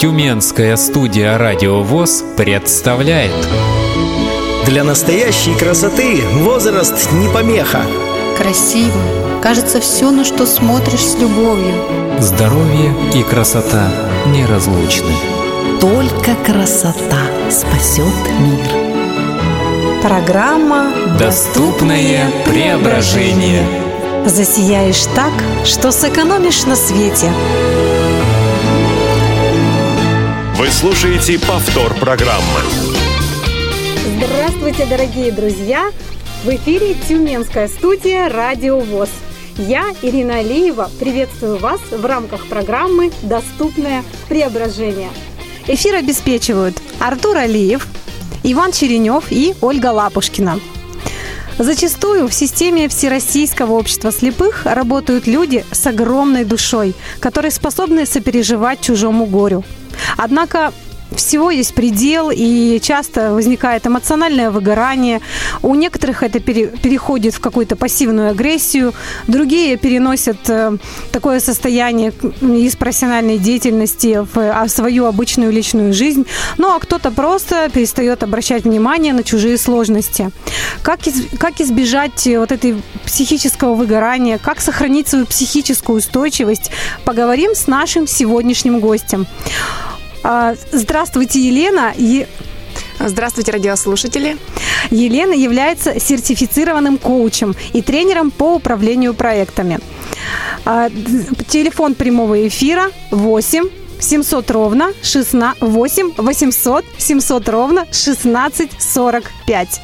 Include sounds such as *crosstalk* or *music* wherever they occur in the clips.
Тюменская студия «Радио ВОЗ» представляет Для настоящей красоты возраст не помеха Красиво. Кажется, все, на что смотришь с любовью. Здоровье и красота неразлучны Только красота спасет мир. Программа Доступное преображение «Засияешь так, что сэкономишь на свете». Вы слушаете повтор программы. Здравствуйте, дорогие друзья! В эфире Тюменская студия «Радио ВОЗ». Я, Ирина Алиева, приветствую вас в рамках программы «Доступное преображение». Эфир обеспечивают Артур Алиев, Иван Черенев и Ольга Лапушкина. Зачастую в системе Всероссийского общества слепых работают люди с огромной душой, которые способны сопереживать чужому горю. Однако всего есть предел, и часто возникает эмоциональное выгорание. У некоторых это пере- переходит в какую-то пассивную агрессию, другие переносят э, такое состояние из профессиональной деятельности в, а, в свою обычную личную жизнь. Ну а кто-то просто перестает обращать внимание на чужие сложности. Как, из- как избежать э, вот этой психического выгорания, как сохранить свою психическую устойчивость, поговорим с нашим сегодняшним гостем. А, Здравствуйте, Елена. Е- Здравствуйте, радиослушатели. Елена является сертифицированным коучем и тренером по управлению проектами. А, Телефон прямого эфира 8 700 ровно 16 8 800 700 ровно 16 45.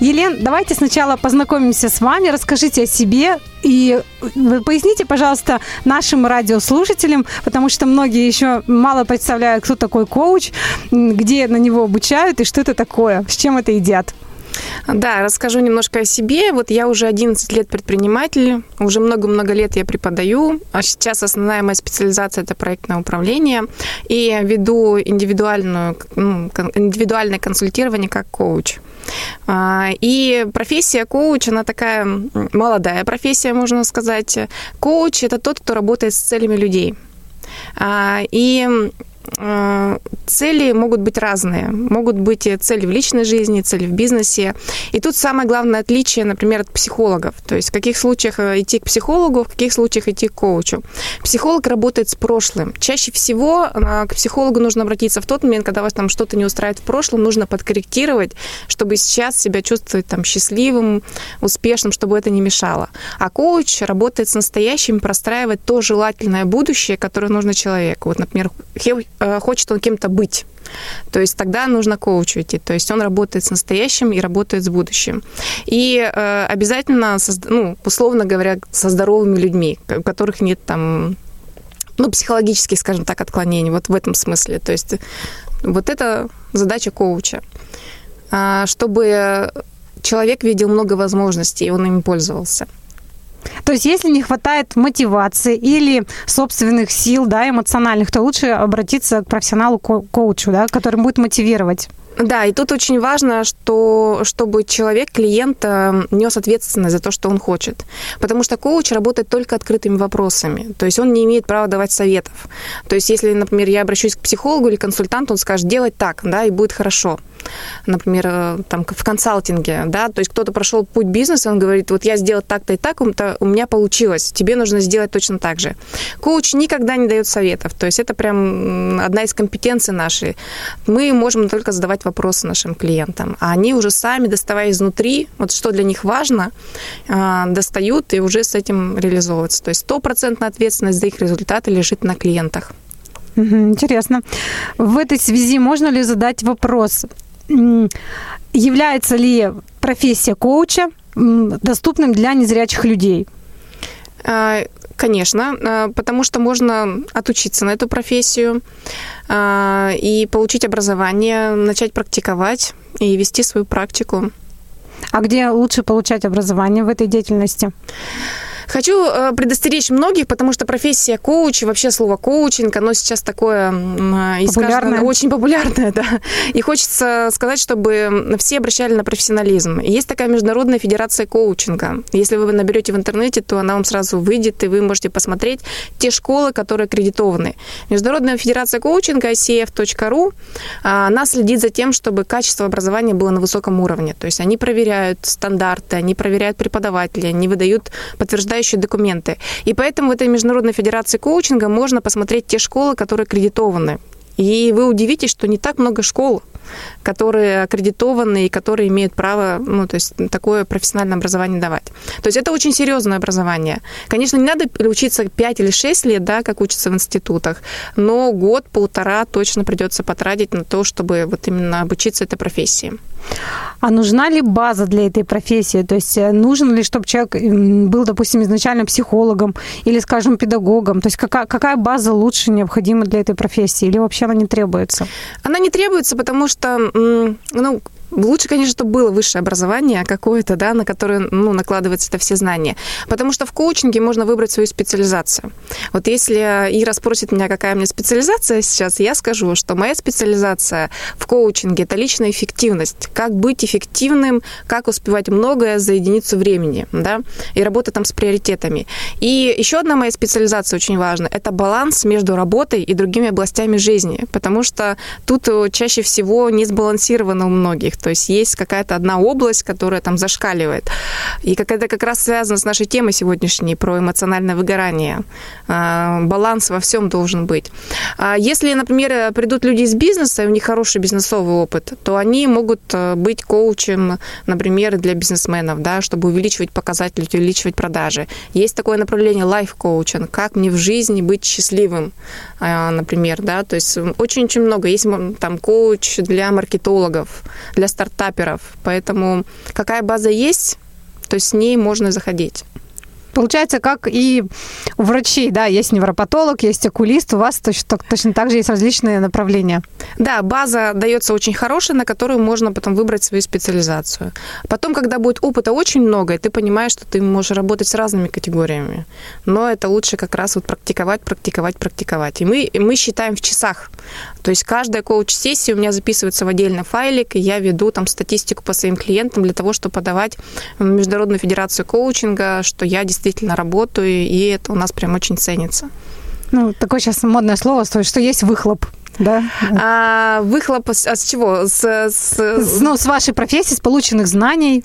Елен, давайте сначала познакомимся с вами, расскажите о себе и вы поясните, пожалуйста, нашим радиослушателям, потому что многие еще мало представляют, кто такой коуч, где на него обучают и что это такое, с чем это едят. Да, расскажу немножко о себе. Вот я уже 11 лет предприниматель, уже много-много лет я преподаю, а сейчас основная моя специализация – это проектное управление, и веду индивидуальную, ну, индивидуальное консультирование как коуч. А, И профессия коуч, она такая молодая профессия, можно сказать. Коуч – это тот, кто работает с целями людей. А, И цели могут быть разные. Могут быть цели в личной жизни, цели в бизнесе. И тут самое главное отличие, например, от психологов. То есть в каких случаях э, идти к психологу, в каких случаях идти к коучу. Психолог работает с прошлым. Чаще всего э, к психологу нужно обратиться в тот момент, когда вас там что-то не устраивает в прошлом, нужно подкорректировать, чтобы сейчас себя чувствовать там счастливым, успешным, чтобы это не мешало. А коуч работает с настоящим, простраивает то желательное будущее, которое нужно человеку. Вот, например, хочет он кем-то быть. То есть тогда нужно коучу идти. То есть он работает с настоящим и работает с будущим. И э, обязательно, созда- ну, условно говоря, со здоровыми людьми, у которых нет там ну, психологических, скажем так, отклонений, вот в этом смысле. То есть вот это задача коуча. А, Чтобы человек видел много возможностей, и он ими пользовался. То есть, если не хватает мотивации или собственных сил, да, эмоциональных, то лучше обратиться к профессионалу ко- коучу, да, который будет мотивировать. Да, и тут очень важно, что, чтобы человек, клиент, э, нес ответственность за то, что он хочет. Потому что коуч работает только открытыми вопросами. То есть он не имеет права давать советов. То есть если, например, я обращусь к психологу или консультанту, он скажет, делать так, да, и будет хорошо. Например, э, там в консалтинге, да, то есть кто-то прошел путь бизнеса, он говорит, вот я сделал так-то и так, у меня получилось, тебе нужно сделать точно так же. Коуч никогда не дает советов, то есть это прям одна из компетенций нашей. Мы можем только задавать вопросы нашим клиентам, а они уже сами, доставая изнутри, вот что для них важно, э, достают и уже с этим реализовываются. То есть стопроцентная ответственность за их результаты лежит на клиентах. Интересно. В этой связи можно ли задать вопрос, является ли профессия коуча доступным для незрячих людей? Конечно, а, потому что можно отучиться на эту профессию а, и получить образование, начать практиковать и вести свою практику. А где лучше получать образование в этой деятельности? Хочу э, предостеречь многих, потому что профессия коуч, вообще слово коучинг, оно сейчас такое популярное. очень популярное, *laughs* да. И хочется сказать, чтобы все обращали на профессионализм. Есть такая международная федерация коучинга. Если вы наберете в интернете, то она вам сразу выйдет, и вы можете посмотреть те школы, которые аккредитованы. Международная федерация коучинга, ICF.ru, она следит за тем, чтобы качество образования было на высоком уровне. То есть они проверяют стандарты, они проверяют преподавателей, они выдают подтверждающие документы. И поэтому в этой Международной Федерации коучинга можно посмотреть те школы, которые аккредитованы. И вы удивитесь, что не так много школ, которые аккредитованы и которые имеют право, ну, то есть такое профессиональное образование давать. То есть это очень серьезное образование. Конечно, не надо учиться 5 или 6 лет, да, как учатся в институтах, но год-полтора точно придется потратить на то, чтобы вот именно обучиться этой профессии. А нужна ли база для этой профессии? То есть э, нужен ли, чтобы человек был, допустим, изначально психологом или, скажем, педагогом? То есть какая, какая база лучше необходима для этой профессии? Или вообще она не требуется? Она не требуется, потому что, ну, Лучше, конечно, чтобы было высшее образование какое-то, да, на которое ну, накладываются это все знания. Потому что в коучинге можно выбрать свою специализацию. Вот если Ира спросит меня, какая у меня специализация сейчас, я скажу, что моя специализация в коучинге – это личная эффективность. Как быть эффективным, как успевать многое за единицу времени, да, и работа там с приоритетами. И еще одна моя специализация очень важна – это баланс между работой и другими областями жизни, потому что тут чаще всего не сбалансировано у многих. То есть есть какая-то одна область, которая там зашкаливает. И как это как раз связано с нашей темой сегодняшней про эмоциональное выгорание. А, баланс во всем должен быть. А если, например, придут люди из бизнеса, и у них хороший бизнесовый опыт, то они могут э, быть коучем, например, для бизнесменов, да, чтобы увеличивать показатели, увеличивать продажи. Есть такое направление лайф-коучинг, как мне в жизни быть счастливым, а, например, да, то есть очень-очень много. Есть там коуч для маркетологов, для для стартаперов. Поэтому какая база есть, то с ней можно заходить. Получается, как и у врачей, да, есть невропатолог, есть окулист, у вас точно, точно так же есть различные направления. Да, база дается очень хорошая, на которую можно потом выбрать свою специализацию. Потом, когда будет опыта очень много, и ты понимаешь, что ты можешь работать с разными категориями. Но это лучше как раз вот практиковать, практиковать, практиковать. И мы, мы считаем в часах. То есть каждая коуч-сессия у меня записывается в отдельный файлик, и я веду там статистику по своим клиентам для того, чтобы подавать в Международную федерацию коучинга, что я действительно действительно работаю, и это у нас прям очень ценится. Ну, такое сейчас модное слово, что есть выхлоп да? А, выхлоп с, а с чего? С, с... Ну, с вашей профессии, с полученных знаний.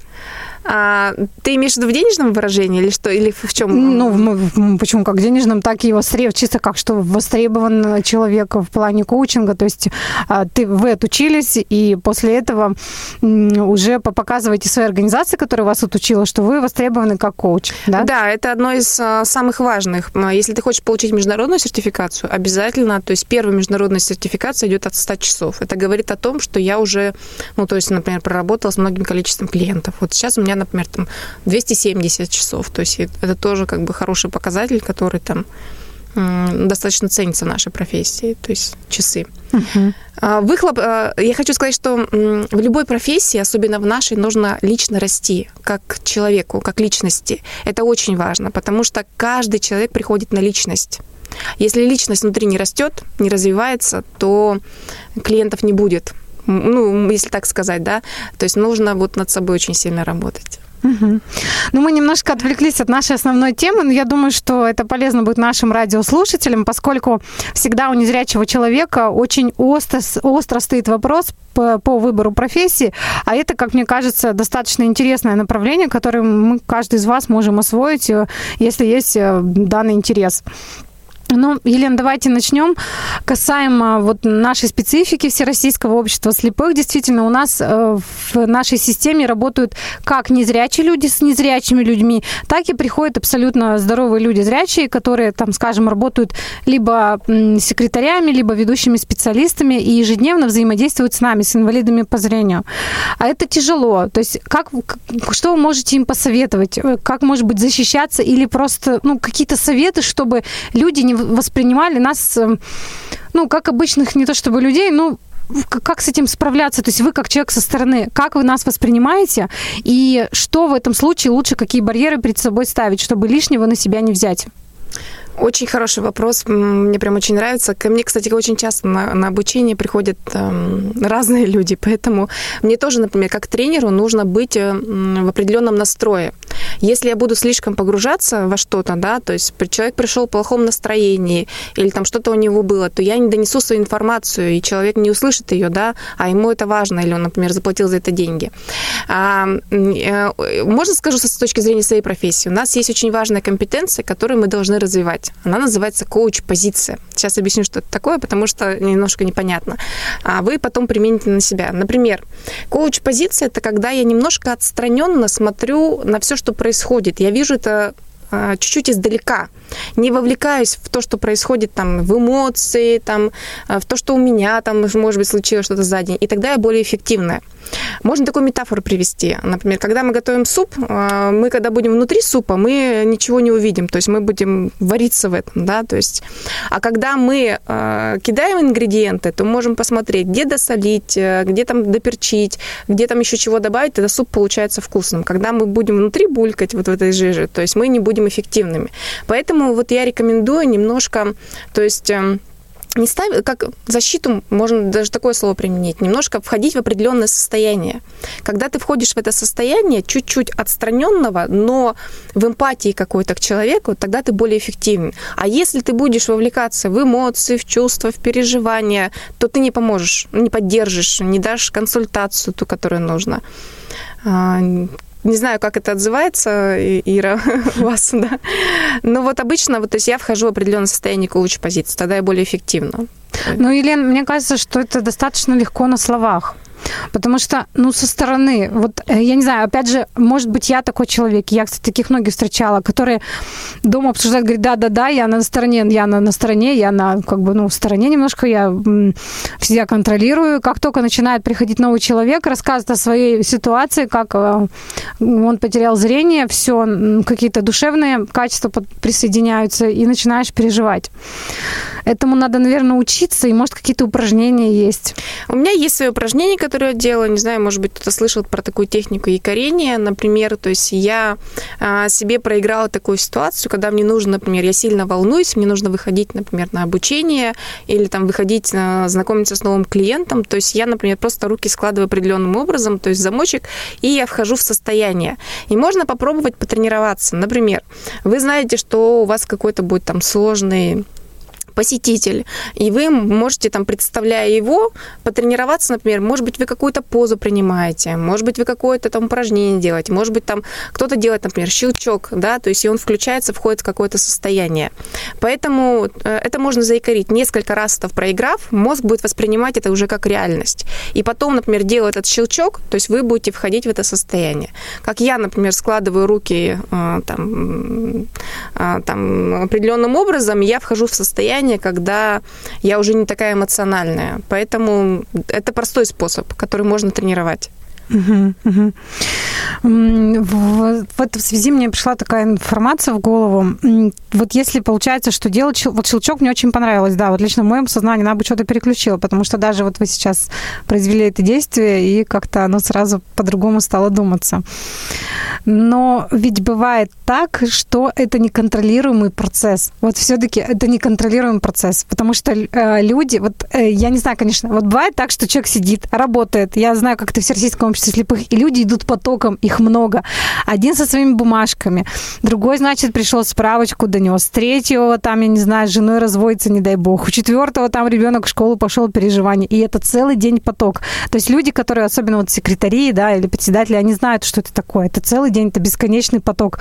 А, ты имеешь в виду в денежном выражении или что? Или в чем? Ну, почему как в денежном, так и востреб... чисто как, что востребован человек в плане коучинга. То есть а, ты, вы отучились, и после этого уже показываете своей организации, которая вас отучила, что вы востребованы как коуч. Да, да это одно из а, самых важных. Если ты хочешь получить международную сертификацию, обязательно, то есть первая международная сертификация идет от 100 часов. Это говорит о том, что я уже, ну, то есть, например, проработала с многим количеством клиентов. Вот сейчас у меня меня, например, там 270 часов. То есть это тоже как бы хороший показатель, который там достаточно ценится нашей профессии, то есть часы. Uh-huh. Выхлоп, а, я хочу сказать, что в любой профессии, особенно в нашей, нужно лично расти, как человеку, как личности. Это очень важно, потому что каждый человек приходит на личность. Если личность внутри не растет, не развивается, то клиентов не будет ну, если так сказать, да, то есть нужно вот над собой очень сильно работать. Угу. Ну, мы немножко отвлеклись от нашей основной темы, но я думаю, что это полезно будет нашим радиослушателям, поскольку всегда у незрячего человека очень остро, остро стоит вопрос по, по выбору профессии, а это, как мне кажется, достаточно интересное направление, которое мы, каждый из вас можем освоить, э, если есть э, данный интерес. Ну, Елена, давайте начнем. Касаемо вот нашей специфики Всероссийского общества слепых, действительно, у нас э, в нашей системе работают как незрячие люди с незрячими людьми, так и приходят абсолютно здоровые люди зрячие, которые, там, скажем, работают либо секретарями, либо ведущими специалистами и ежедневно взаимодействуют с нами, с инвалидами по зрению. А это тяжело. То есть как, что вы можете им посоветовать? Э, как, может быть, защищаться или просто ну, какие-то советы, чтобы люди не воспринимали нас, эм, ну, как обычных не то чтобы людей, ну, как с этим справляться? То есть вы как человек со стороны, как вы нас воспринимаете? И что в этом случае лучше, какие барьеры перед собой ставить, чтобы лишнего на себя не взять? Очень хороший вопрос, мне прям очень нравится. Ко мне, кстати, очень часто на, на обучение приходят э, разные люди, поэтому мне тоже, например, как тренеру нужно быть э, в определенном настрое. Если я буду слишком погружаться во что-то, да, то есть человек пришел в плохом настроении или там что-то у него было, то я не донесу свою информацию, и человек не услышит ее, да, а ему это важно, или он, например, заплатил за это деньги. А, э, можно скажу с точки зрения своей профессии? У нас есть очень важная компетенция, которую мы должны развивать. Она называется коуч-позиция. Сейчас объясню, что это такое, потому что немножко непонятно. А вы потом примените на себя. Например, коуч-позиция – это когда я немножко отстраненно смотрю на все, что происходит. Я вижу это чуть-чуть издалека, не вовлекаюсь в то, что происходит там в эмоции, там, а, в то, что у меня там, может быть, случилось что-то за день, и тогда я более эффективная. Можно такую метафору привести. Например, когда мы готовим суп, а, мы, когда будем внутри супа, мы ничего не увидим, то есть мы будем вариться в этом, да, то есть, а когда мы кидаем ингредиенты, то можем посмотреть, где досолить, э, где там доперчить, где там еще чего добавить, тогда суп получается вкусным. Когда мы будем внутри булькать вот в этой жиже, то есть мы не будем эффективными. Поэтому вот я рекомендую немножко, то есть эм, не ставить, как защиту, можно даже такое слово применить, немножко входить в определенное состояние. Когда ты входишь в это состояние, чуть-чуть отстраненного, но в эмпатии какой-то к человеку, тогда ты более эффективен. А если ты будешь вовлекаться в эмоции, в чувства, в переживания, то ты не поможешь, не поддержишь, не дашь консультацию ту, которую нужно а, не знаю, как это отзывается, Ира, *laughs* у вас, да. Но вот обычно, вот, то есть я вхожу в определенное состояние коуч позиции, тогда я более эффективна. Ну, Елена, мне кажется, что это достаточно легко на словах. Потому что, ну, со стороны, вот, э, я не знаю, опять же, может быть, я такой человек, я, кстати, таких многих встречала, которые дома обсуждают, говорят, да-да-да, я на стороне, я на, на стороне, я на, как бы, ну, в стороне немножко, я себя контролирую. Как только начинает приходить новый человек, рассказывает о своей ситуации, как э, он потерял зрение, все, какие-то душевные качества присоединяются, и начинаешь переживать. Этому надо, наверное, учиться, и, может, какие-то упражнения есть. У меня есть свои упражнения, которые я делала, не знаю, может быть, кто-то слышал про такую технику якорения, например, то есть я а, себе проиграла такую ситуацию, когда мне нужно, например, я сильно волнуюсь, мне нужно выходить, например, на обучение или там выходить, на, знакомиться с новым клиентом, то есть я, например, просто руки складываю определенным образом, то есть замочек, и я вхожу в состояние. И можно попробовать потренироваться. Например, вы знаете, что у вас какой-то будет там сложный посетитель, и вы можете, там, представляя его, потренироваться, например, может быть, вы какую-то позу принимаете, может быть, вы какое-то там упражнение делаете, может быть, там кто-то делает, например, щелчок, да, то есть и он включается, входит в какое-то состояние. Поэтому э, это можно заикарить. Несколько раз это проиграв, мозг будет воспринимать это уже как реальность. И потом, например, делая этот щелчок, то есть вы будете входить в это состояние. Как я, например, складываю руки э, там, э, там определенным образом, я вхожу в состояние состояние, когда я уже не такая эмоциональная. Поэтому это простой способ, который можно тренировать. В, в этой связи мне пришла такая информация в голову. Вот если получается, что делать... Вот щелчок мне очень понравилось, да. Вот лично в моем сознании надо бы что-то переключило, потому что даже вот вы сейчас произвели это действие, и как-то оно сразу по-другому стало думаться. Но ведь бывает так, что это неконтролируемый процесс. Вот все-таки это неконтролируемый процесс, потому что э, люди, вот э, я не знаю, конечно, вот бывает так, что человек сидит, работает. Я знаю, как это в Всероссийском обществе слепых, и люди идут потоком, их много. Один со своими бумажками, другой, значит, пришел справочку донес, третьего там, я не знаю, с женой разводится, не дай бог, у четвертого там ребенок в школу пошел, переживание. И это целый день поток. То есть люди, которые, особенно вот секретари, да, или председатели, они знают, что это такое. Это целый день, это бесконечный поток.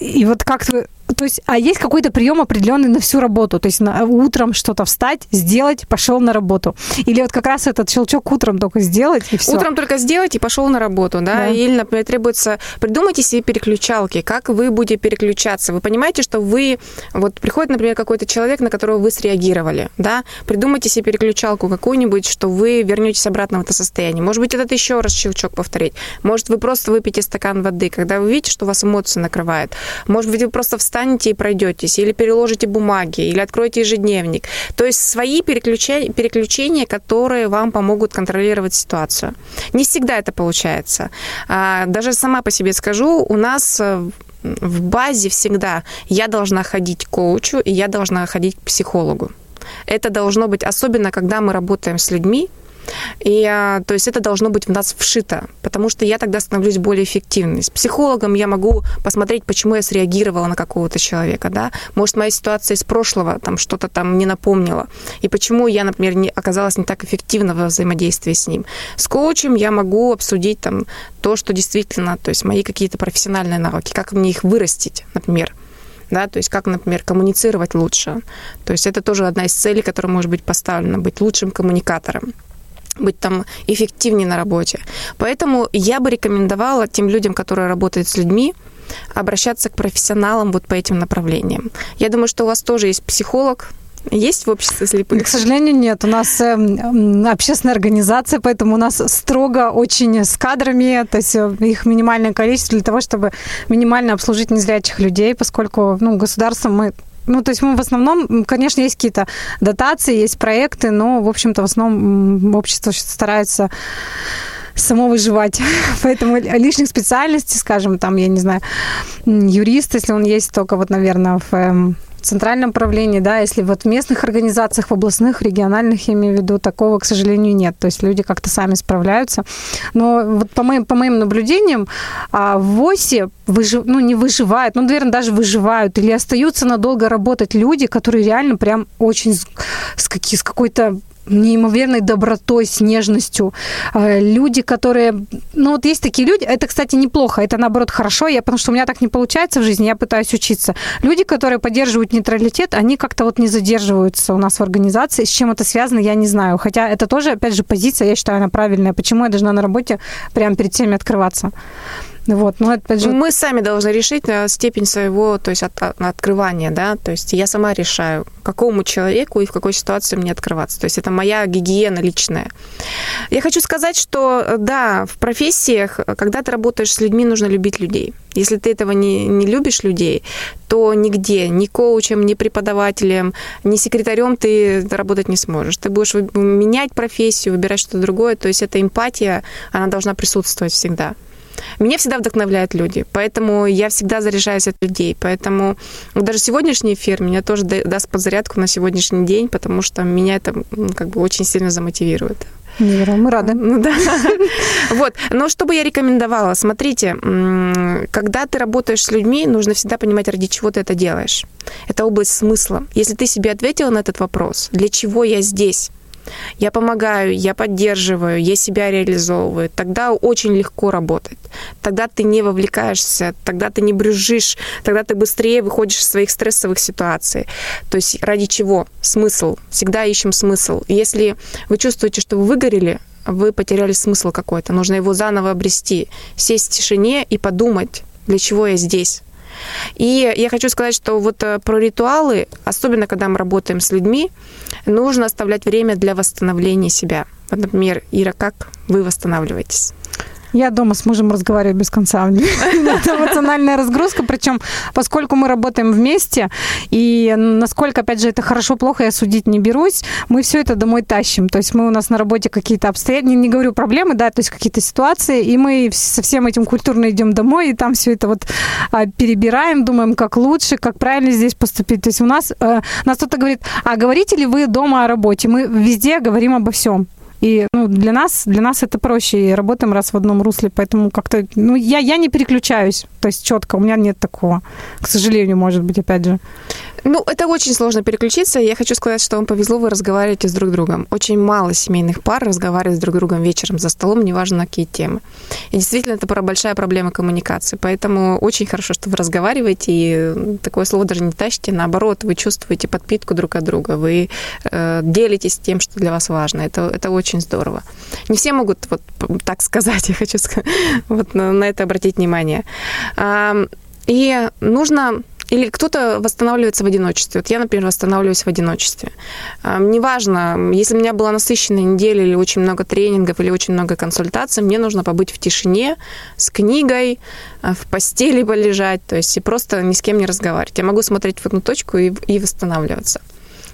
И вот как-то то есть, а есть какой-то прием определенный на всю работу? То есть на, утром что-то встать, сделать, пошел на работу. Или вот как раз этот щелчок утром только сделать и все. Утром только сделать и пошел на работу, да? да. Или, например, требуется придумайте себе переключалки, как вы будете переключаться. Вы понимаете, что вы вот приходит, например, какой-то человек, на которого вы среагировали, да? Придумайте себе переключалку какую-нибудь, что вы вернетесь обратно в это состояние. Может быть, этот еще раз щелчок повторить. Может, вы просто выпьете стакан воды, когда вы видите, что вас эмоции накрывают. Может быть, вы просто встанете встанете и пройдетесь, или переложите бумаги, или откроете ежедневник. То есть свои переключения, переключения, которые вам помогут контролировать ситуацию. Не всегда это получается. А, даже сама по себе скажу, у нас э, в базе всегда я должна ходить к коучу, и я должна ходить к психологу. Это должно быть, особенно когда мы работаем с людьми, и, а, то есть это должно быть в нас вшито, потому что я тогда становлюсь более эффективной. С психологом я могу посмотреть, почему я среагировала на какого-то человека, да. Может, моя ситуация из прошлого там что-то там не напомнила, и почему я, например, не, оказалась не так эффективна во взаимодействии с ним. С коучем я могу обсудить там то, что действительно, то есть мои какие-то профессиональные навыки, как мне их вырастить, например да, то есть как, например, коммуницировать лучше. То есть это тоже одна из целей, которая может быть поставлена, быть лучшим коммуникатором быть там эффективнее на работе. Поэтому я бы рекомендовала тем людям, которые работают с людьми, обращаться к профессионалам вот по этим направлениям. Я думаю, что у вас тоже есть психолог, есть в обществе слепых? К сожалению, нет. У нас э, общественная организация, поэтому у нас строго очень с кадрами, то есть э, их минимальное количество для того, чтобы минимально обслужить незрячих людей, поскольку ну, государство мы ну, то есть мы в основном, конечно, есть какие-то дотации, есть проекты, но, в общем-то, в основном общество старается само выживать. *laughs* Поэтому лишних специальностей, скажем, там, я не знаю, юрист, если он есть только вот, наверное, в эм, центральном правлении, да, если вот в местных организациях, в областных, региональных, я имею в виду, такого, к сожалению, нет. То есть люди как-то сами справляются. Но вот по моим, по моим наблюдениям, а, в ВОСе выжив, ну, не выживают, ну, наверное, даже выживают или остаются надолго работать люди, которые реально прям очень с, с какой-то неимоверной добротой, с нежностью. Э, люди, которые... Ну, вот есть такие люди, это, кстати, неплохо, это, наоборот, хорошо, я, потому что у меня так не получается в жизни, я пытаюсь учиться. Люди, которые поддерживают нейтралитет, они как-то вот не задерживаются у нас в организации. С чем это связано, я не знаю. Хотя это тоже, опять же, позиция, я считаю, она правильная. Почему я должна на работе прямо перед всеми открываться? Вот, ну, опять же... Мы сами должны решить э, степень своего, то есть от, открывания, да, то есть я сама решаю, какому человеку и в какой ситуации мне открываться. То есть это моя гигиена личная. Я хочу сказать, что э, да, в профессиях, э, когда ты работаешь с людьми, нужно любить людей. Если ты этого не, не любишь людей, то нигде, ни коучем, ни преподавателем, ни секретарем ты работать не сможешь. Ты будешь менять профессию, выбирать что-то другое. То есть эта эмпатия, она должна присутствовать всегда. Меня всегда вдохновляют люди, поэтому я всегда заряжаюсь от людей. Поэтому даже сегодняшний эфир меня тоже даст подзарядку на сегодняшний день, потому что меня это как бы очень сильно замотивирует. Вера, мы рады. Ну, да. *laughs* Вот. Но что бы я рекомендовала? Смотрите, когда ты работаешь с людьми, нужно всегда понимать, ради чего ты это делаешь. Это область смысла. Если ты себе ответила на этот вопрос, для чего я здесь, я помогаю, я поддерживаю, я себя реализовываю, тогда очень легко работать. Тогда ты не вовлекаешься, тогда ты не брюжишь, тогда ты быстрее выходишь из своих стрессовых ситуаций. То есть ради чего? Смысл. Всегда ищем смысл. Если вы чувствуете, что вы выгорели, вы потеряли смысл какой-то, нужно его заново обрести, сесть в тишине и подумать, для чего я здесь, и я хочу сказать, что вот э, про ритуалы, особенно когда мы работаем с людьми, нужно оставлять время для восстановления себя. Например, Ира, как вы восстанавливаетесь? Я дома с мужем разговариваю без конца. *laughs* Это эмоциональная разгрузка, причем поскольку мы работаем вместе, и насколько, опять же, это хорошо-плохо, я судить не берусь, мы все это домой тащим. То есть мы у нас на работе какие-то обстоятельства, не, говорю проблемы, да, то есть какие-то ситуации, и мы со всем этим культурно идем домой, и там все это вот а, перебираем, думаем, как лучше, как правильно здесь поступить. То есть у нас, э, нас кто-то говорит, а говорите ли вы дома о работе? Мы везде говорим обо всем. И ну, для нас, для нас это проще, и работаем раз в одном русле, поэтому как-то, ну, я, я не переключаюсь, то есть четко, у меня нет такого, к сожалению, может быть, опять же. Ну, это очень сложно переключиться. Я хочу сказать, что вам повезло, вы разговариваете с друг другом. Очень мало семейных пар разговаривают с друг другом вечером за столом, неважно на какие темы. И действительно, это большая проблема коммуникации. Поэтому очень хорошо, что вы разговариваете, и такое слово даже не тащите. Наоборот, вы чувствуете подпитку друг от друга, вы э, делитесь тем, что для вас важно. Это, это очень здорово. Не все могут вот так сказать, *laughs* я хочу вот на, это обратить внимание. И нужно или кто-то восстанавливается в одиночестве. Вот я, например, восстанавливаюсь в одиночестве. Неважно, если у меня была насыщенная неделя или очень много тренингов, или очень много консультаций, мне нужно побыть в тишине, с книгой, а, в постели *laughs* полежать, то есть и просто ни с кем не разговаривать. Я могу смотреть в одну точку и, и восстанавливаться.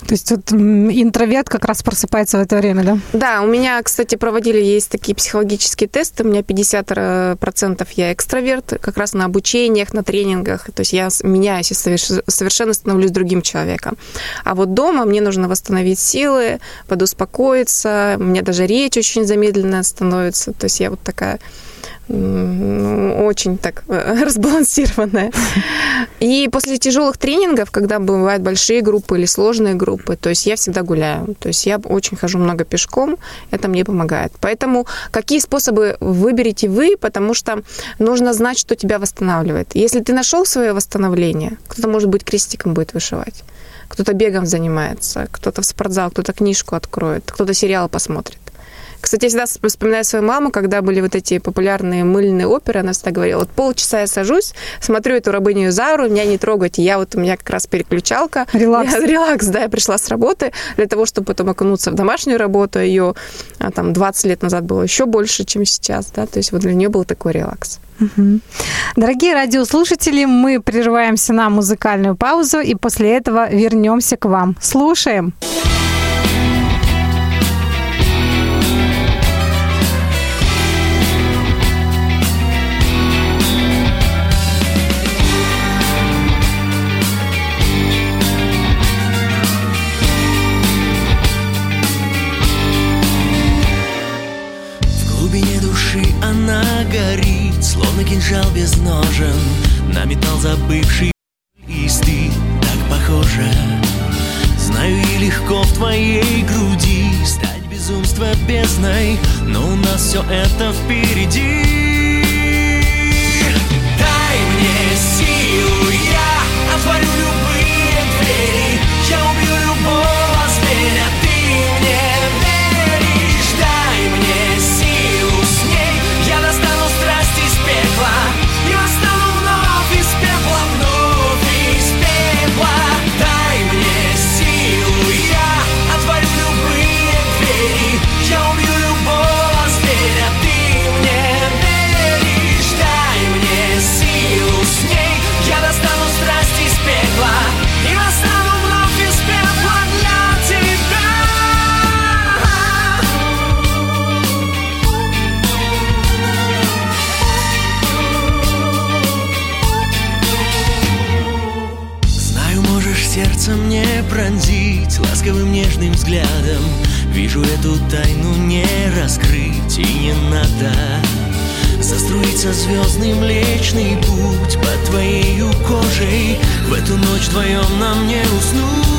То есть вот интроверт как раз просыпается в это время, да? Да, у меня, кстати, проводили, есть такие психологические тесты, у меня 50% я экстраверт, как раз на обучениях, на тренингах, то есть я меняюсь и совершенно становлюсь другим человеком. А вот дома мне нужно восстановить силы, подуспокоиться, у меня даже речь очень замедленная становится, то есть я вот такая очень так э, *laughs* разбалансированная. И после тяжелых тренингов, когда бывают большие группы или сложные группы, то есть я всегда гуляю. То есть я очень хожу много пешком, это мне помогает. Поэтому какие способы выберете вы, потому что нужно знать, что тебя восстанавливает. Если ты нашел свое восстановление, кто-то, может быть, крестиком будет вышивать, кто-то бегом занимается, кто-то в спортзал, кто-то книжку откроет, кто-то сериал посмотрит. Кстати, я всегда вспоминаю свою маму, когда были вот эти популярные мыльные оперы, она всегда говорила, вот полчаса я сажусь, смотрю эту рабыню Зару, меня не трогать, и я вот, у меня как раз переключалка. Релакс. Я, релакс, да, я пришла с работы для того, чтобы потом окунуться в домашнюю работу, ее а, там 20 лет назад было еще больше, чем сейчас, да, то есть вот для нее был такой релакс. Угу. Дорогие радиослушатели, мы прерываемся на музыкальную паузу и после этого вернемся к вам. Слушаем. Слушаем. Кинжал без ножен На металл забывший листы Так похоже. Знаю и легко в твоей груди Стать безумство бездной Но у нас все это впереди ласковым нежным взглядом. Вижу эту тайну не раскрыть и не надо Заструится звездный млечный путь под твоей кожей. В эту ночь вдвоем нам не уснуть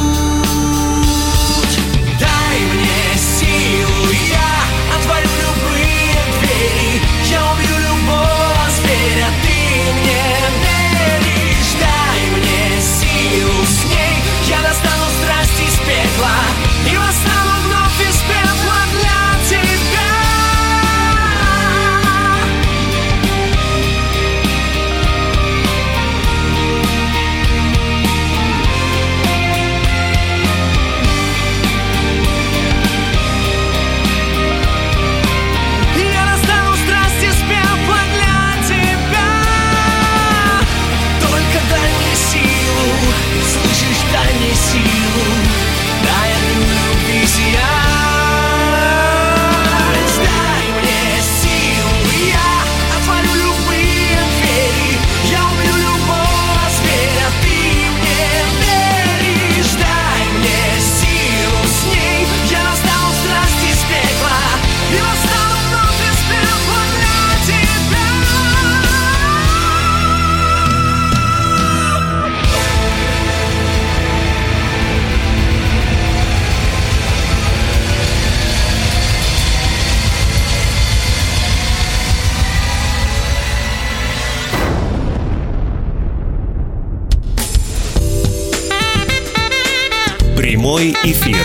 Прямой эфир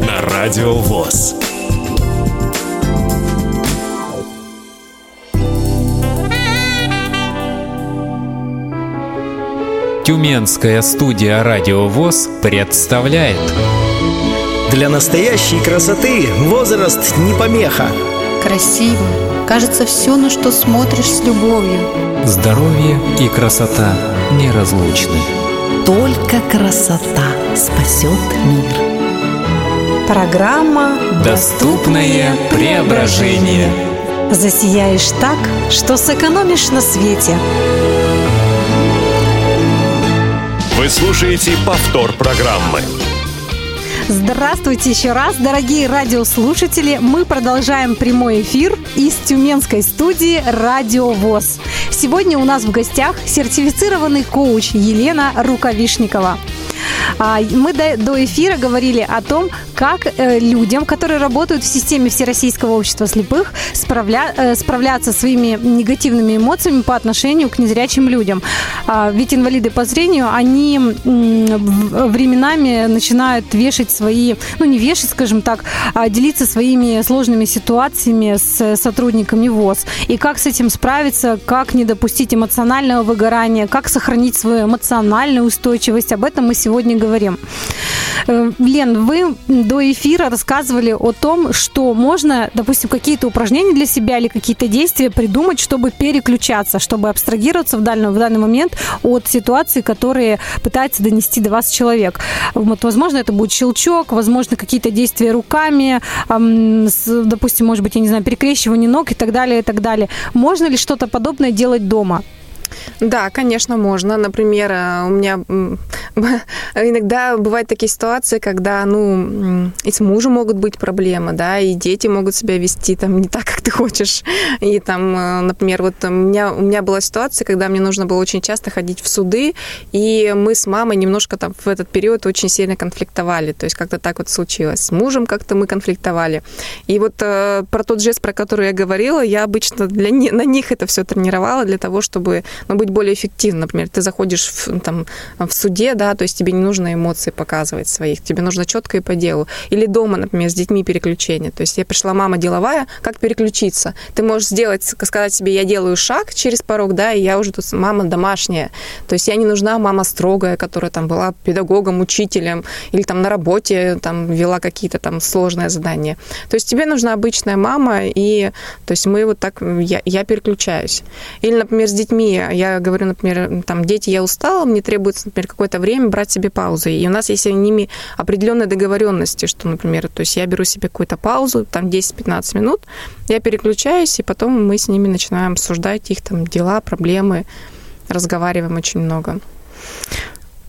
на Радио ВОЗ. Тюменская студия «Радио ВОЗ» представляет Для настоящей красоты возраст не помеха. Красиво. Кажется, все, на что смотришь с любовью. Здоровье и красота неразлучны. Только красота спасет мир. Программа Доступное преображение. «Засияешь так, что сэкономишь на свете». Вы слушаете повтор программы. Здравствуйте еще раз, дорогие радиослушатели. Мы продолжаем прямой эфир из Тюменской студии «Радио ВОЗ». Сегодня у нас в гостях сертифицированный коуч Елена Рукавишникова. А, Мы до, эфира говорили о том, как э, людям, которые работают в системе Всероссийского общества слепых, справля, э, справляться со своими негативными эмоциями по отношению к незрячим людям. А, Ведь инвалиды по зрению, они в- временами начинают вешать свои, ну не вешать, скажем так, а делиться своими сложными ситуациями с сотрудниками ВОЗ. И как с этим справиться, как не допустить эмоционального выгорания, как сохранить свою эмоциональную устойчивость. Об этом мы сегодня говорим. Э, Лен, вы до эфира рассказывали о том, что можно, допустим, какие-то упражнения для себя или какие-то действия придумать, чтобы переключаться, чтобы абстрагироваться в данный, в данный момент от ситуации, которые пытается донести до вас человек. Вот, возможно, это будет щелчок, возможно, какие-то действия руками, ам, с, допустим, может быть, я не знаю, перекрещивание ног и так далее, и так далее. Можно ли что-то подобное делать дома? Да, конечно, можно. Например, э, у меня *laughs* иногда бывают такие ситуации, когда, ну, и с мужем могут быть проблемы, да, и дети могут себя вести там не так, *laughs* как ты хочешь. И там, э, например, вот у меня, у меня была ситуация, когда мне нужно было очень часто ходить в суды, и мы с мамой немножко там в этот период очень сильно конфликтовали. То есть как-то так вот случилось. С мужем как-то мы конфликтовали. И вот э, про тот жест, про который я говорила, я обычно для на них это все тренировала для того, чтобы ну, быть более эффективным. Например, ты заходишь в, там, в суде, да, то есть тебе не нужно эмоции показывать своих, тебе нужно четко и по делу. Или дома, например, с детьми переключение. То есть я пришла, мама деловая, как переключиться? Ты можешь сделать, сказать себе, я делаю шаг через порог, да, и я уже тут мама домашняя. То есть я не нужна мама строгая, которая там была педагогом, учителем, или там на работе там вела какие-то там сложные задания. То есть тебе нужна обычная мама, и то есть мы вот так, я, я переключаюсь. Или, например, с детьми, я говорю, например, там, дети, я устала, мне требуется, например, какое-то время брать себе паузы. И у нас есть с ними определенные договоренности, что, например, то есть я беру себе какую-то паузу, там 10-15 минут, я переключаюсь, и потом мы с ними начинаем обсуждать их там дела, проблемы, разговариваем очень много.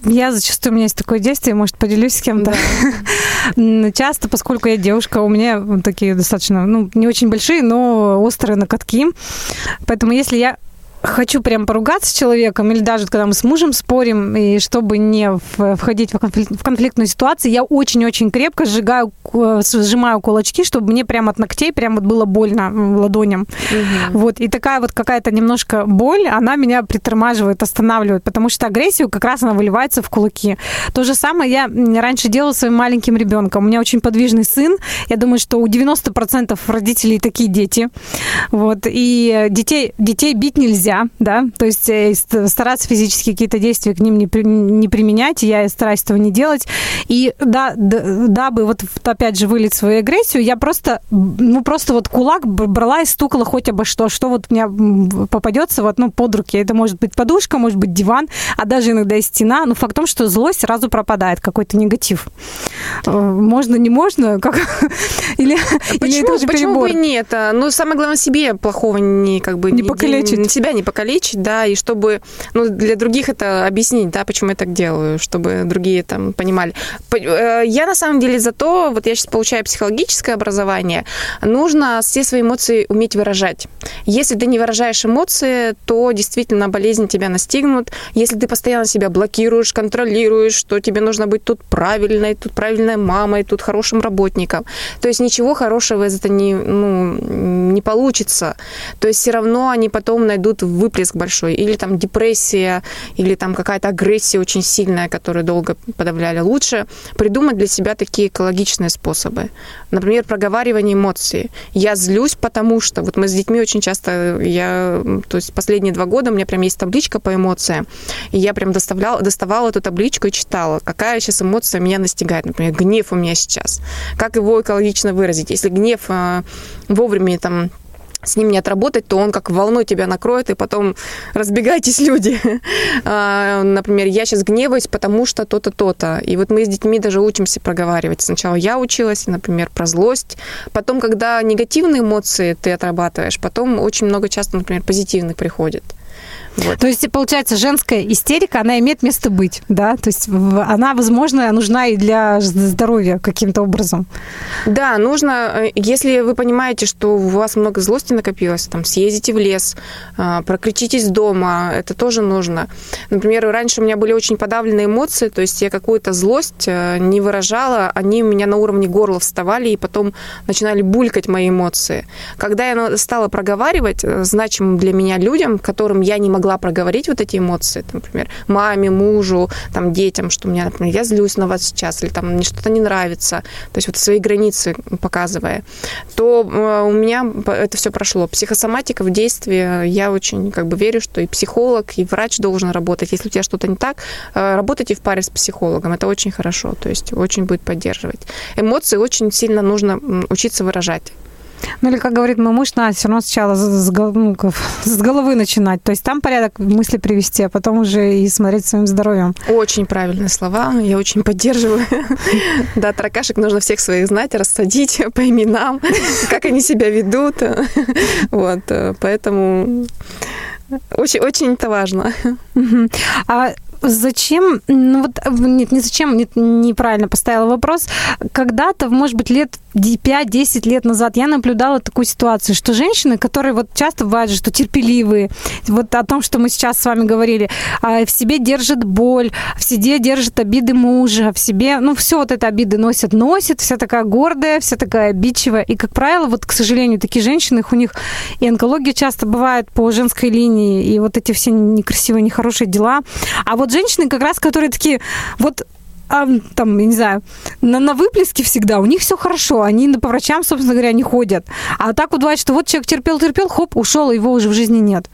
Я зачастую, у меня есть такое действие, может, поделюсь с кем-то. М, *laughs* Часто, поскольку я девушка, у меня такие достаточно, ну, не очень большие, но острые накатки. Поэтому если я хочу прям поругаться с человеком, или даже когда мы с мужем спорим, и чтобы не входить в, конфликт- в конфликтную ситуацию, я очень-очень крепко сжигаю, ку- сжимаю кулачки, чтобы мне прям от ногтей прям вот было больно ладоням. Вот, и такая вот какая-то немножко боль, она меня притормаживает, останавливает, потому что агрессию как раз она выливается в кулаки. То же самое я раньше делала своим маленьким ребенком. У меня очень подвижный сын. Я думаю, что у 90% родителей такие дети. Вот, и э, детей, детей бить нельзя, да, то есть э, ст- стараться физически какие-то действия к ним не, при- не применять, я стараюсь этого не делать. И да, д- дабы вот опять же вылить свою агрессию, я просто, ну просто вот кулак брала и стукала хоть обо что, что вот у меня м, попадется вот, ну, под руки. Это может быть подушка, может быть диван, а даже иногда и стена. Но факт в том, что злость сразу пропадает, какой-то негатив. Э, Можно, не можно, как... *laughs* Или, или это Почему, уже почему перебор? бы и нет? А, Ну, самое главное, себе плохого не как бы Не покалечить. себя не покалечить, да, и чтобы ну, для других это объяснить, да, почему я так делаю, чтобы другие там понимали. Э, Я на самом деле за то, вот я сейчас получаю психологическое образование, нужно все свои эмоции уметь выражать. Если ты не выражаешь эмоции, то действительно болезнь тебя настигнут. Если ты постоянно себя блокируешь, контролируешь, что тебе нужно быть тут правильной, тут правильной мамой, тут хорошим работником. То есть ничего хорошего из этого не, ну, не получится. То есть все равно они потом найдут выплеск большой. Или там депрессия, или там какая-то агрессия очень сильная, которую долго подавляли. Лучше придумать для себя такие экологичные способы. Например, проговаривание эмоций. Я злюсь, потому что... Вот мы с детьми очень часто... Я, то есть последние два года у меня прям есть табличка по эмоциям. И я прям доставляла, доставала эту табличку и читала, какая сейчас эмоция меня настигает. Например, гнев у меня сейчас. Как его экологично выразить? Если гнев э, вовремя там с ним не отработать, то он как волной тебя накроет, и потом разбегайтесь, *laughs* люди. А, например, я сейчас гневаюсь, потому что то-то, то-то. И вот мы с детьми даже учимся проговаривать. Сначала я училась, например, про злость. Потом, когда негативные эмоции ты отрабатываешь, потом очень много часто, например, позитивных приходит. Вот. То есть, получается, женская истерика, она имеет место быть, да? То есть она, возможно, нужна и для здоровья каким-то образом. Да, нужно, э, если вы понимаете, что у вас много злости накопилось, там, съездите в лес, э, прокричитесь дома, это тоже нужно. Например, раньше у меня были очень подавленные эмоции, то есть я какую-то злость э, не выражала, они у меня на уровне горла вставали, и потом начинали булькать мои эмоции. Когда я стала проговаривать значимым для меня людям, которым я не могла проговорить вот эти эмоции, например, маме, мужу, там, детям, что у меня, например, я злюсь на вас сейчас, или там мне что-то не нравится, то есть вот свои границы показывая, то э, у меня это все прошло. Психосоматика в действии, я очень как бы верю, что и психолог, и врач должен работать. Если у тебя что-то не так, э, работайте в паре с психологом, это очень хорошо, то есть очень будет поддерживать. Эмоции очень сильно нужно учиться выражать. Ну или, как говорит мой муж, надо все равно сначала с, ну, *laughs* с головы начинать. То есть там порядок мысли привести, а потом уже и смотреть своим здоровьем. Очень правильные слова, я очень поддерживаю. *laughs* Да, таракашек нужно всех своих знать, рассадить *laughs* по именам, как они себя ведут. Вот, э, поэтому очень, очень это важно. А зачем, ну вот, нет, не зачем, нет, неправильно поставила вопрос. Когда-то, может быть, лет 5-10 лет назад я наблюдала такую ситуацию, что женщины, которые вот часто бывают что терпеливые, вот о том, что мы сейчас с вами говорили, а, в себе держат боль, в себе держат обиды мужа, в себе, ну, все вот это обиды носят, носят, вся такая гордая, вся такая обидчивая. И, как правило, вот, к сожалению, такие женщины, у них и онкология часто бывает по женской линии, и вот эти все некрасивые, нехорошие дела. А вот женщины как раз, которые такие, вот а, там, я не знаю, на, на выплеске всегда, у них все хорошо, они по врачам, собственно говоря, не ходят. А так вот бывает, что вот человек терпел-терпел, хоп, ушел, его уже в жизни нет.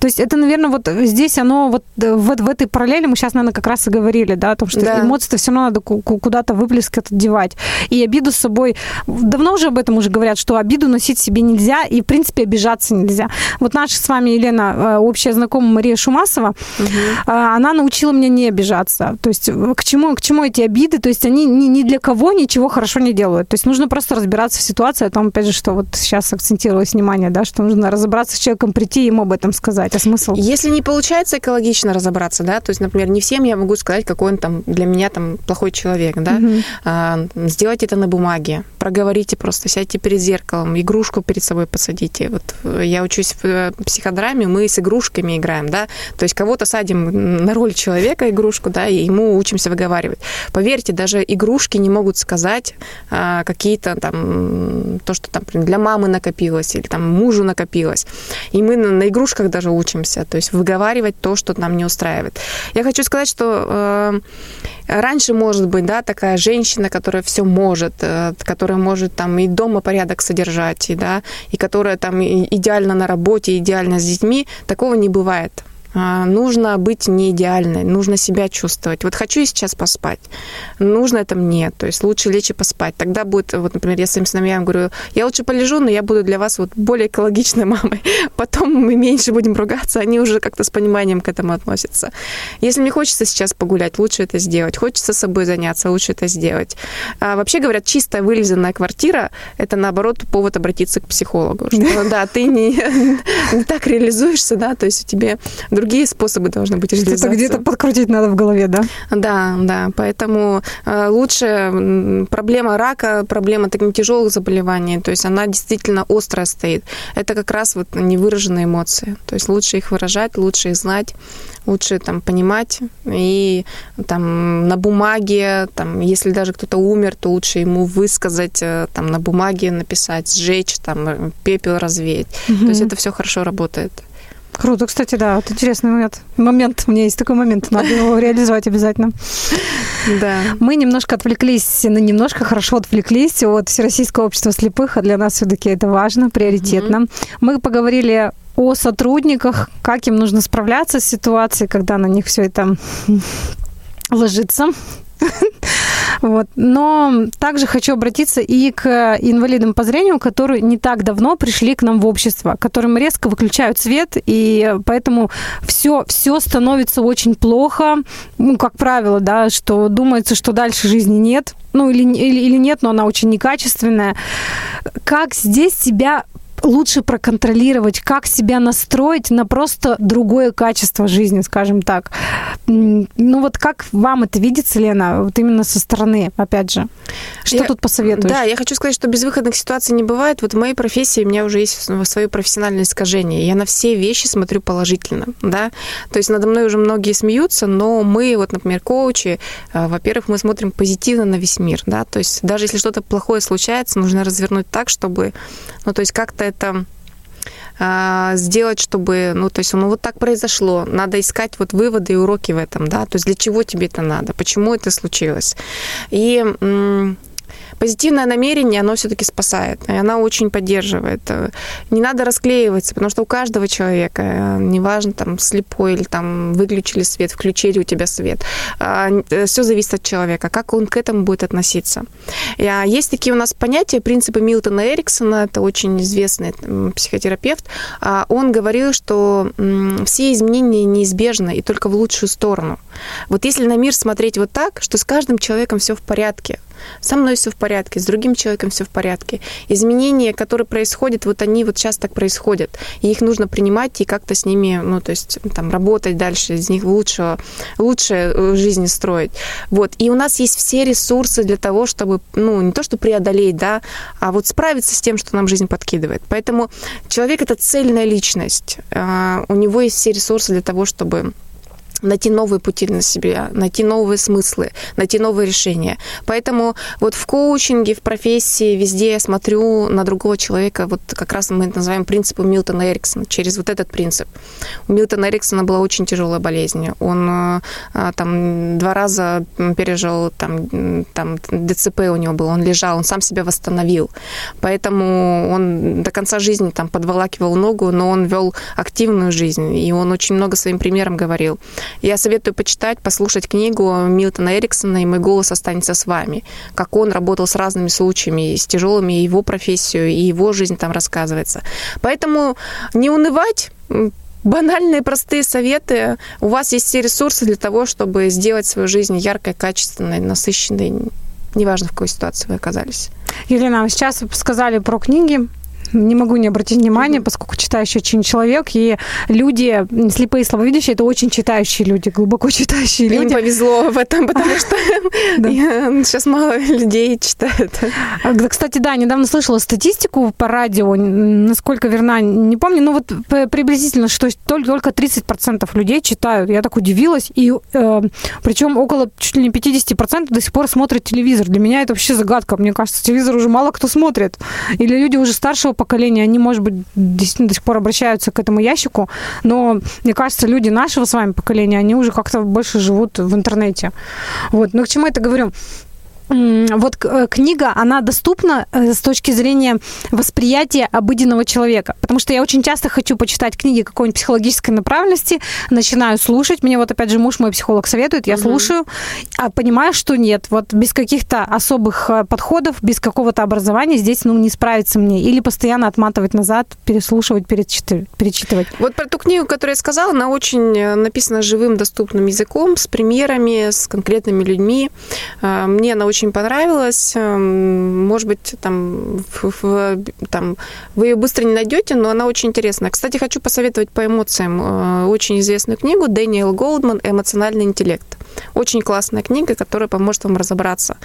То есть это, наверное, вот здесь оно вот э, в, в этой параллели мы сейчас, наверное, как раз и говорили, да, о том, что да. эмоции-то все равно надо куда-то выплеск этот девать. И обиду с собой, давно уже об этом уже говорят, что обиду носить себе нельзя, и, в принципе, обижаться нельзя. Вот наша с вами, Елена, э, общая знакомая Мария Шумасова, угу. она научила меня не обижаться. То есть к чему, к чему эти обиды? То есть они ни, ни для кого ничего хорошо не делают. То есть нужно просто разбираться в ситуации, о том, опять же, что вот сейчас акцентировалось внимание, да, что нужно разобраться с человеком, прийти ему об этом сказать сказать, а смысл? Если не получается экологично разобраться, да, то есть, например, не всем я могу сказать, какой он там для меня там плохой человек, да, угу. а, сделайте это на бумаге, проговорите просто, сядьте перед зеркалом, игрушку перед собой посадите. Вот э, я учусь в э, психодраме, мы с игрушками играем, да, то есть кого-то садим на роль человека игрушку, да, и ему учимся выговаривать. Поверьте, даже игрушки не могут сказать а, какие-то там, то, что там для мамы накопилось или там мужу накопилось. И мы на, на игрушках даже учимся, то есть выговаривать то, что нам не устраивает. Я хочу сказать, что э, раньше, может быть, да, такая женщина, которая все может, э, которая может там и дома порядок содержать, и, да, и которая там идеально на работе, идеально с детьми, такого не бывает. А, нужно быть не идеальной, нужно себя чувствовать. Вот хочу я сейчас поспать, нужно это мне, то есть лучше лечь и поспать. Тогда будет, вот, например, я своим сыновьям говорю, я лучше полежу, но я буду для вас вот более экологичной *laughs* мамой. Потом мы меньше будем ругаться, они уже как-то с пониманием к этому относятся. Если мне хочется сейчас погулять, лучше это сделать. Хочется собой заняться, лучше это сделать. А вообще говорят, чистая вылизанная квартира – это, наоборот, повод обратиться к психологу. Что, да, ты не, *laughs* не так реализуешься, да, то есть у тебя другие способы должны быть Что-то реализации. где-то подкрутить надо в голове, да? Да, да. Поэтому э, лучше проблема рака, проблема таких тяжелых заболеваний, то есть она действительно острая стоит. Это как раз вот невыраженные эмоции. То есть лучше их выражать, лучше их знать, лучше там понимать. И там на бумаге, там, если даже кто-то умер, то лучше ему высказать, э, там на бумаге написать, сжечь, там э, пепел развеять. То есть это все хорошо работает. Круто, кстати, да, вот интересный момент. Момент, у меня есть такой момент, надо его реализовать обязательно. Да. Мы немножко отвлеклись, ну, немножко хорошо отвлеклись от Всероссийского общества слепых, а для нас все-таки это важно, приоритетно. Мы поговорили о сотрудниках, как им нужно справляться с ситуацией, когда на них все это ложится. *laughs* Вот. Но также хочу обратиться и к инвалидам по зрению, которые не так давно пришли к нам в общество, которым резко выключают свет, и поэтому все, все становится очень плохо. Ну, как правило, да, что думается, что дальше жизни нет. Ну, или, или, или нет, но она очень некачественная. Как здесь себя лучше проконтролировать, как себя настроить на просто другое качество жизни, скажем так. Ну вот как вам это видится, Лена, вот именно со стороны, опять же? Что Я- тут посоветуешь? Да, я хочу сказать, что безвыходных ситуаций не бывает. Вот в моей профессии у меня уже есть свое профессиональное искажение. Я на все вещи смотрю положительно, да. То есть надо мной уже многие смеются, но мы, вот, например, коучи, э, во-первых, мы смотрим позитивно на весь мир, да. То есть даже если что-то плохое случается, нужно развернуть так, чтобы, ну, то есть как-то это а, сделать, чтобы, ну, то есть, ну, вот так произошло. Надо искать вот выводы и уроки в этом, да, то есть для чего тебе это надо, почему это случилось. И позитивное намерение, оно все-таки спасает, и оно очень поддерживает. Э, Не надо расклеиваться, потому что у каждого человека, э, неважно, там, слепой или там выключили свет, включили у тебя свет, все зависит от человека, как он к этому будет относиться. А, Есть такие у нас понятия, принципы Милтона Эриксона, это очень известный психотерапевт, а, он говорил, что все изменения неизбежны и только в лучшую сторону. Вот если на мир смотреть вот так, что с каждым человеком все в порядке, со мной все в порядке, с другим человеком все в порядке. Изменения, которые происходят, вот они вот сейчас так происходят. И их нужно принимать и как-то с ними, ну, то есть там работать дальше, из них лучше, лучше э, жизнь строить. Вот. И у нас есть все ресурсы для того, чтобы, ну, не то, что преодолеть, да, а вот справиться с тем, что нам жизнь подкидывает. Поэтому человек — это цельная личность. А, У него есть все ресурсы для того, чтобы найти новые пути на себя, найти новые смыслы, найти новые решения. Поэтому вот в коучинге, в профессии, везде я смотрю на другого человека, вот как раз мы это называем принципом Милтона Эриксона, через вот этот принцип. У Милтона Эриксона была очень тяжелая болезнь. Он э, а, там два раза пережил там, там ДЦП у него был, он лежал, он сам себя восстановил. Поэтому он до конца жизни там подволакивал ногу, но он вел активную жизнь, и он очень много своим примером говорил. Я советую почитать, послушать книгу Милтона Эриксона «И мой голос останется с вами». Как он работал с разными случаями, с тяжелыми, его профессию, и его жизнь там рассказывается. Поэтому не унывать, Банальные, простые советы. У вас есть все ресурсы для того, чтобы сделать свою жизнь яркой, качественной, насыщенной. Неважно, в какой ситуации вы оказались. Елена, сейчас вы сказали про книги. Не могу не обратить внимания, поскольку читающий очень человек, и люди, слепые и слабовидящие, это очень читающие люди, глубоко *laughs* читающие Им люди. повезло в этом, потому что *laughs* сейчас мало людей читают. А, Кстати, да, недавно слышала статистику по радио, насколько верна, не помню, но вот приблизительно, что только, только 30% людей читают. Я так удивилась, и э, причем около чуть ли не 50% до сих пор смотрят телевизор. Для меня это вообще загадка. Мне кажется, телевизор уже мало кто смотрит. Или люди уже старшего поколения, они, может быть, действительно до сих пор обращаются к этому ящику, но мне кажется, люди нашего с вами поколения, они уже как-то больше живут в интернете. Вот. Но к чему это говорю? Вот э, книга, она доступна э, с точки зрения восприятия обыденного человека. Потому что я очень часто хочу почитать книги какой-нибудь психологической направленности, начинаю слушать. Мне вот опять же муж мой психолог советует, я слушаю, а понимаю, что нет. Вот без каких-то особых э, подходов, без какого-то образования здесь ну, не справиться мне. Или постоянно отматывать назад, переслушивать, перечитывать. Вот про ту книгу, которую я сказала, она очень написана живым, доступным языком, с примерами, с конкретными людьми. Мне она очень очень понравилась. Эм, Может быть, там, в- там вы ее быстро не найдете, но она очень интересная. Кстати, хочу посоветовать по эмоциям э, очень известную книгу Дэниел Голдман «Эмоциональный интеллект». Очень классная книга, которая поможет вам разобраться.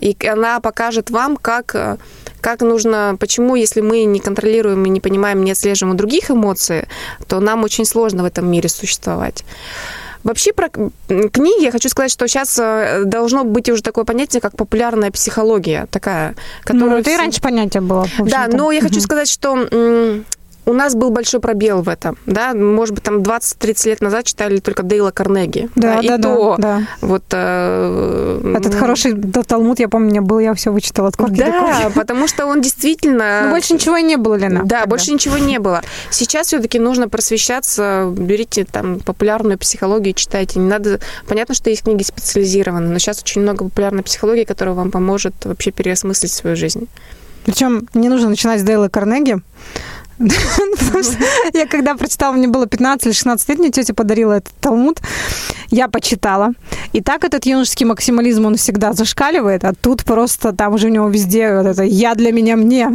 И она покажет вам, как, э, как нужно, почему, если мы не контролируем и не понимаем, не отслеживаем у других эмоции, то нам очень сложно в этом мире существовать. Вообще про книги я хочу сказать, что сейчас э, должно быть уже такое понятие, как популярная психология, такая, Ну, которая... это и раньше понятие было. Да, но я хочу сказать, что у нас был большой пробел в этом, да, может быть, там 20-30 лет назад читали только Дейла Карнеги, Да, и да, да, то да. вот... э, Этот хороший да, Талмуд, я помню, был, я все вычитала от корки Да, *laughs* потому что он действительно... Ну, больше ничего не было, Лена. Да, тогда. больше ничего не было. Сейчас все-таки нужно просвещаться, берите там популярную психологию, читайте. Не надо. Понятно, что есть книги специализированные, но сейчас очень много популярной психологии, которая вам поможет вообще переосмыслить свою жизнь. Причем не нужно начинать с Дейла Карнеги. Я когда прочитала, мне было 15 или 16 лет, мне тетя подарила этот Талмуд. Я почитала. И так этот юношеский максимализм, он всегда зашкаливает, а тут просто там уже у него везде вот это «я для меня мне».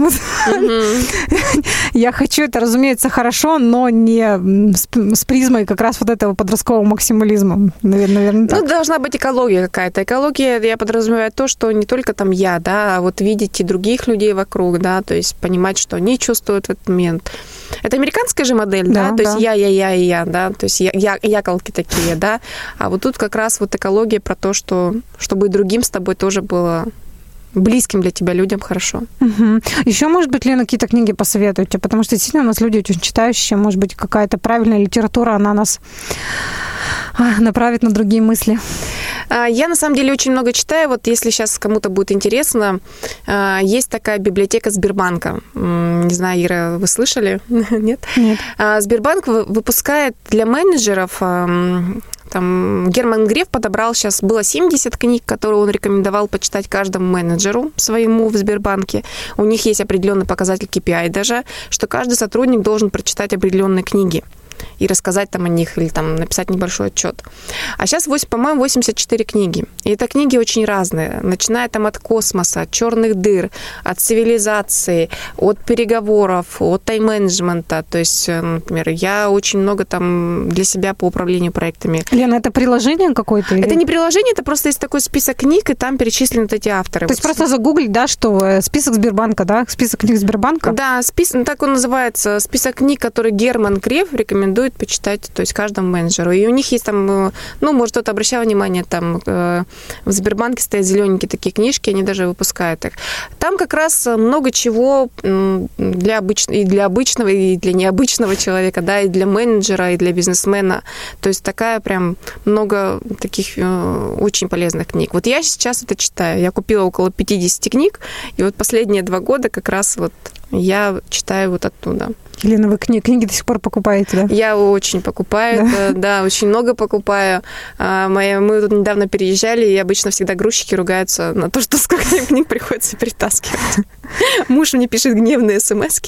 Я хочу это, разумеется, хорошо, но не с, призмой как раз вот этого подросткового максимализма. Наверное. Ну, должна быть экология какая-то. Экология, я подразумеваю то, что не только там я, да, а вот видеть и других людей вокруг, да, то есть понимать, что они чувствуют в этот момент. Это американская же модель, да, Да, то есть да. я, я, я и я, да, то есть я, я, яколки такие, да, а вот тут как раз вот экология про то, что чтобы и другим с тобой тоже было близким для тебя людям хорошо. Еще, может быть, Лена, какие-то книги посоветуете? Потому что действительно у нас люди очень читающие. Может быть, какая-то правильная литература, она нас а, направит на другие мысли. А, Я на самом деле очень много читаю. Вот если сейчас кому-то будет интересно, а, есть такая библиотека Сбербанка. Не знаю, Ира, вы слышали? *laughs* Нет? Нет. Сбербанк вы- выпускает для менеджеров там Герман Греф подобрал сейчас было 70 книг, которые он рекомендовал почитать каждому менеджеру своему в Сбербанке. У них есть определенный показатель KPI даже, что каждый сотрудник должен прочитать определенные книги и рассказать там о них или там написать небольшой отчет. А сейчас, по-моему, 84 книги. И это книги очень разные, начиная там от космоса, от черных дыр, от цивилизации, от переговоров, от тайм-менеджмента. То есть, э, например, я очень много там для себя по управлению проектами. Лена, это приложение какое-то? или- Это не приложение, это просто есть такой список книг, и там перечислены вот эти авторы. То есть Вот просто загуглить, да, что э, список Сбербанка, да, список книг Сбербанка? Да, список, ну, так он называется, список книг, которые Герман Греф рекомендует почитать, то есть каждому менеджеру. И у них есть там, э, ну, может, кто-то обращал внимание, там э, в Сбербанке стоят зелененькие такие книжки, они даже выпускают их. Там как раз много чего для, обыч... и для обычного, и для необычного человека, да, и для менеджера, и для бизнесмена. То есть такая прям много таких э, очень полезных книг. Вот я сейчас это читаю. Я купила около 50 книг, и вот последние два года как раз вот я читаю вот оттуда. Лена, вы кни- книги до сих пор покупаете, да? Я очень покупаю, это, да, очень много покупаю. А, моя, мы тут недавно переезжали, и обычно всегда грузчики ругаются на то, что сколько им книг приходится перетаскивать. Муж мне пишет гневные смс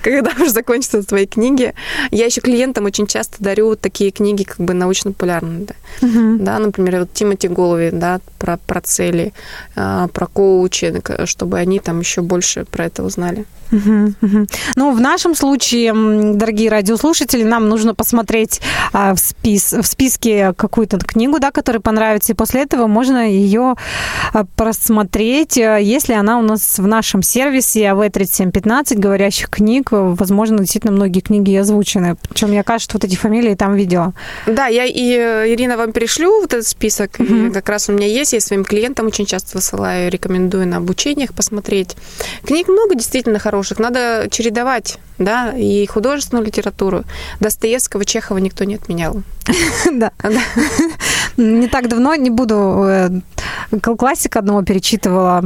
когда уже закончатся твои книги. Я еще клиентам очень часто дарю такие книги, как бы научно-популярные. Да, да например, вот Тимоти Голови, да, про, про цели, а, про коучинг, чтобы они там еще больше про это узнали. Мгм, мгм. Ну, в нашем случае, м, дорогие радиослушатели, нам нужно посмотреть а, в, спис, в списке какую-то книгу, да, которая понравится, и после этого можно ее а, просмотреть, а, если она у нас в нашем сервисе АВ3715 говорящих книг. Возможно, действительно многие книги озвучены. Причем я, кажется, вот эти фамилии там видела. Да, я и э, Ирина вам перешлю вот этот список. И как раз у меня есть, я своим клиентам очень часто высылаю, рекомендую на обучениях посмотреть. Книг много действительно хороших, надо чередовать, да, и художественную литературу. Достоевского, Чехова никто не отменял. *laughs* Да. Не так давно, не буду, кл- классика одного перечитывала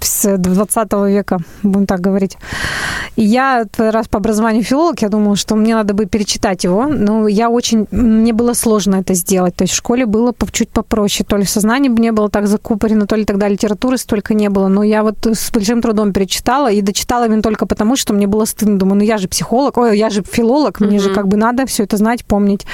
с 20 века, будем так говорить. И я раз по образованию филолог, я думала, что мне надо бы перечитать его. Но я очень... Мне было сложно это сделать. То есть в школе было чуть попроще. То ли сознание бы не было так закупорено, то ли тогда литературы столько не было. Но я вот с большим трудом перечитала и дочитала именно только потому, что мне было стыдно. Думаю, ну я же психолог, ой, я же филолог, мне же Мгм. как бы надо все это знать, помнить.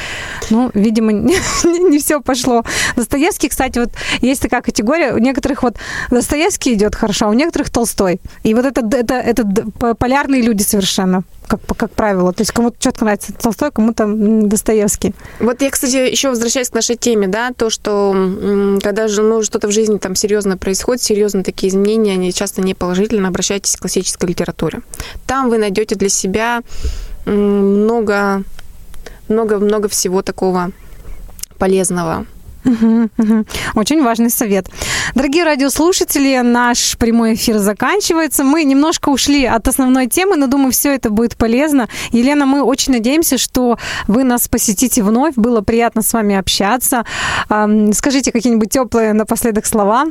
Ну, видимо, *laughs* не, все пошло. Достоевский, кстати, вот есть такая категория у некоторых вот Достоевский идет хорошо, а у некоторых Толстой. И вот это, это, это полярные люди совершенно, как, как правило. То есть кому-то четко нравится Толстой, кому-то Достоевский. Вот я, кстати, еще возвращаясь к нашей теме, да, то, что когда же ну, что-то в жизни там серьезно происходит, серьезные такие изменения, они часто не положительно, обращайтесь к классической литературе. Там вы найдете для себя много, много, много всего такого полезного. Очень важный совет. Дорогие радиослушатели, наш прямой эфир заканчивается. Мы немножко ушли от основной темы, но думаю, все это будет полезно. Елена, мы очень надеемся, что вы нас посетите вновь. Было приятно с вами общаться. Скажите какие-нибудь теплые напоследок слова.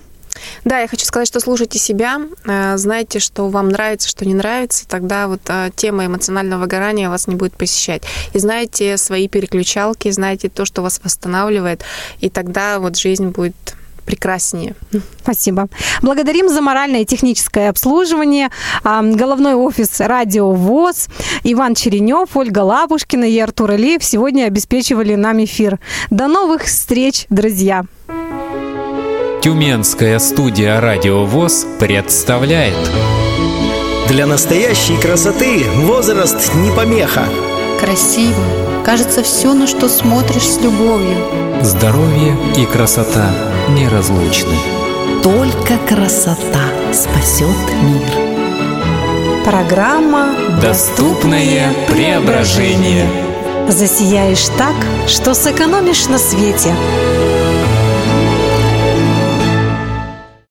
Да, я хочу сказать, что слушайте себя, э, знайте, что вам нравится, что не нравится, тогда вот э, тема эмоционального выгорания вас не будет посещать. И знаете свои переключалки, знаете то, что вас восстанавливает, и тогда вот жизнь будет прекраснее. Спасибо. Благодарим за моральное и техническое обслуживание. Ам, Головной офис «Радио ВОЗ». Иван Черенев, Ольга Лапушкина и Артур Алиев сегодня обеспечивали нам эфир. До новых встреч, друзья! Тюменская студия «Радио ВОЗ» представляет Для настоящей красоты возраст не помеха. Красиво. Кажется, все, на что смотришь с любовью. «Здоровье и красота неразлучны». Только красота спасет мир. Программа Доступное преображение. «Засияешь так, что сэкономишь на свете».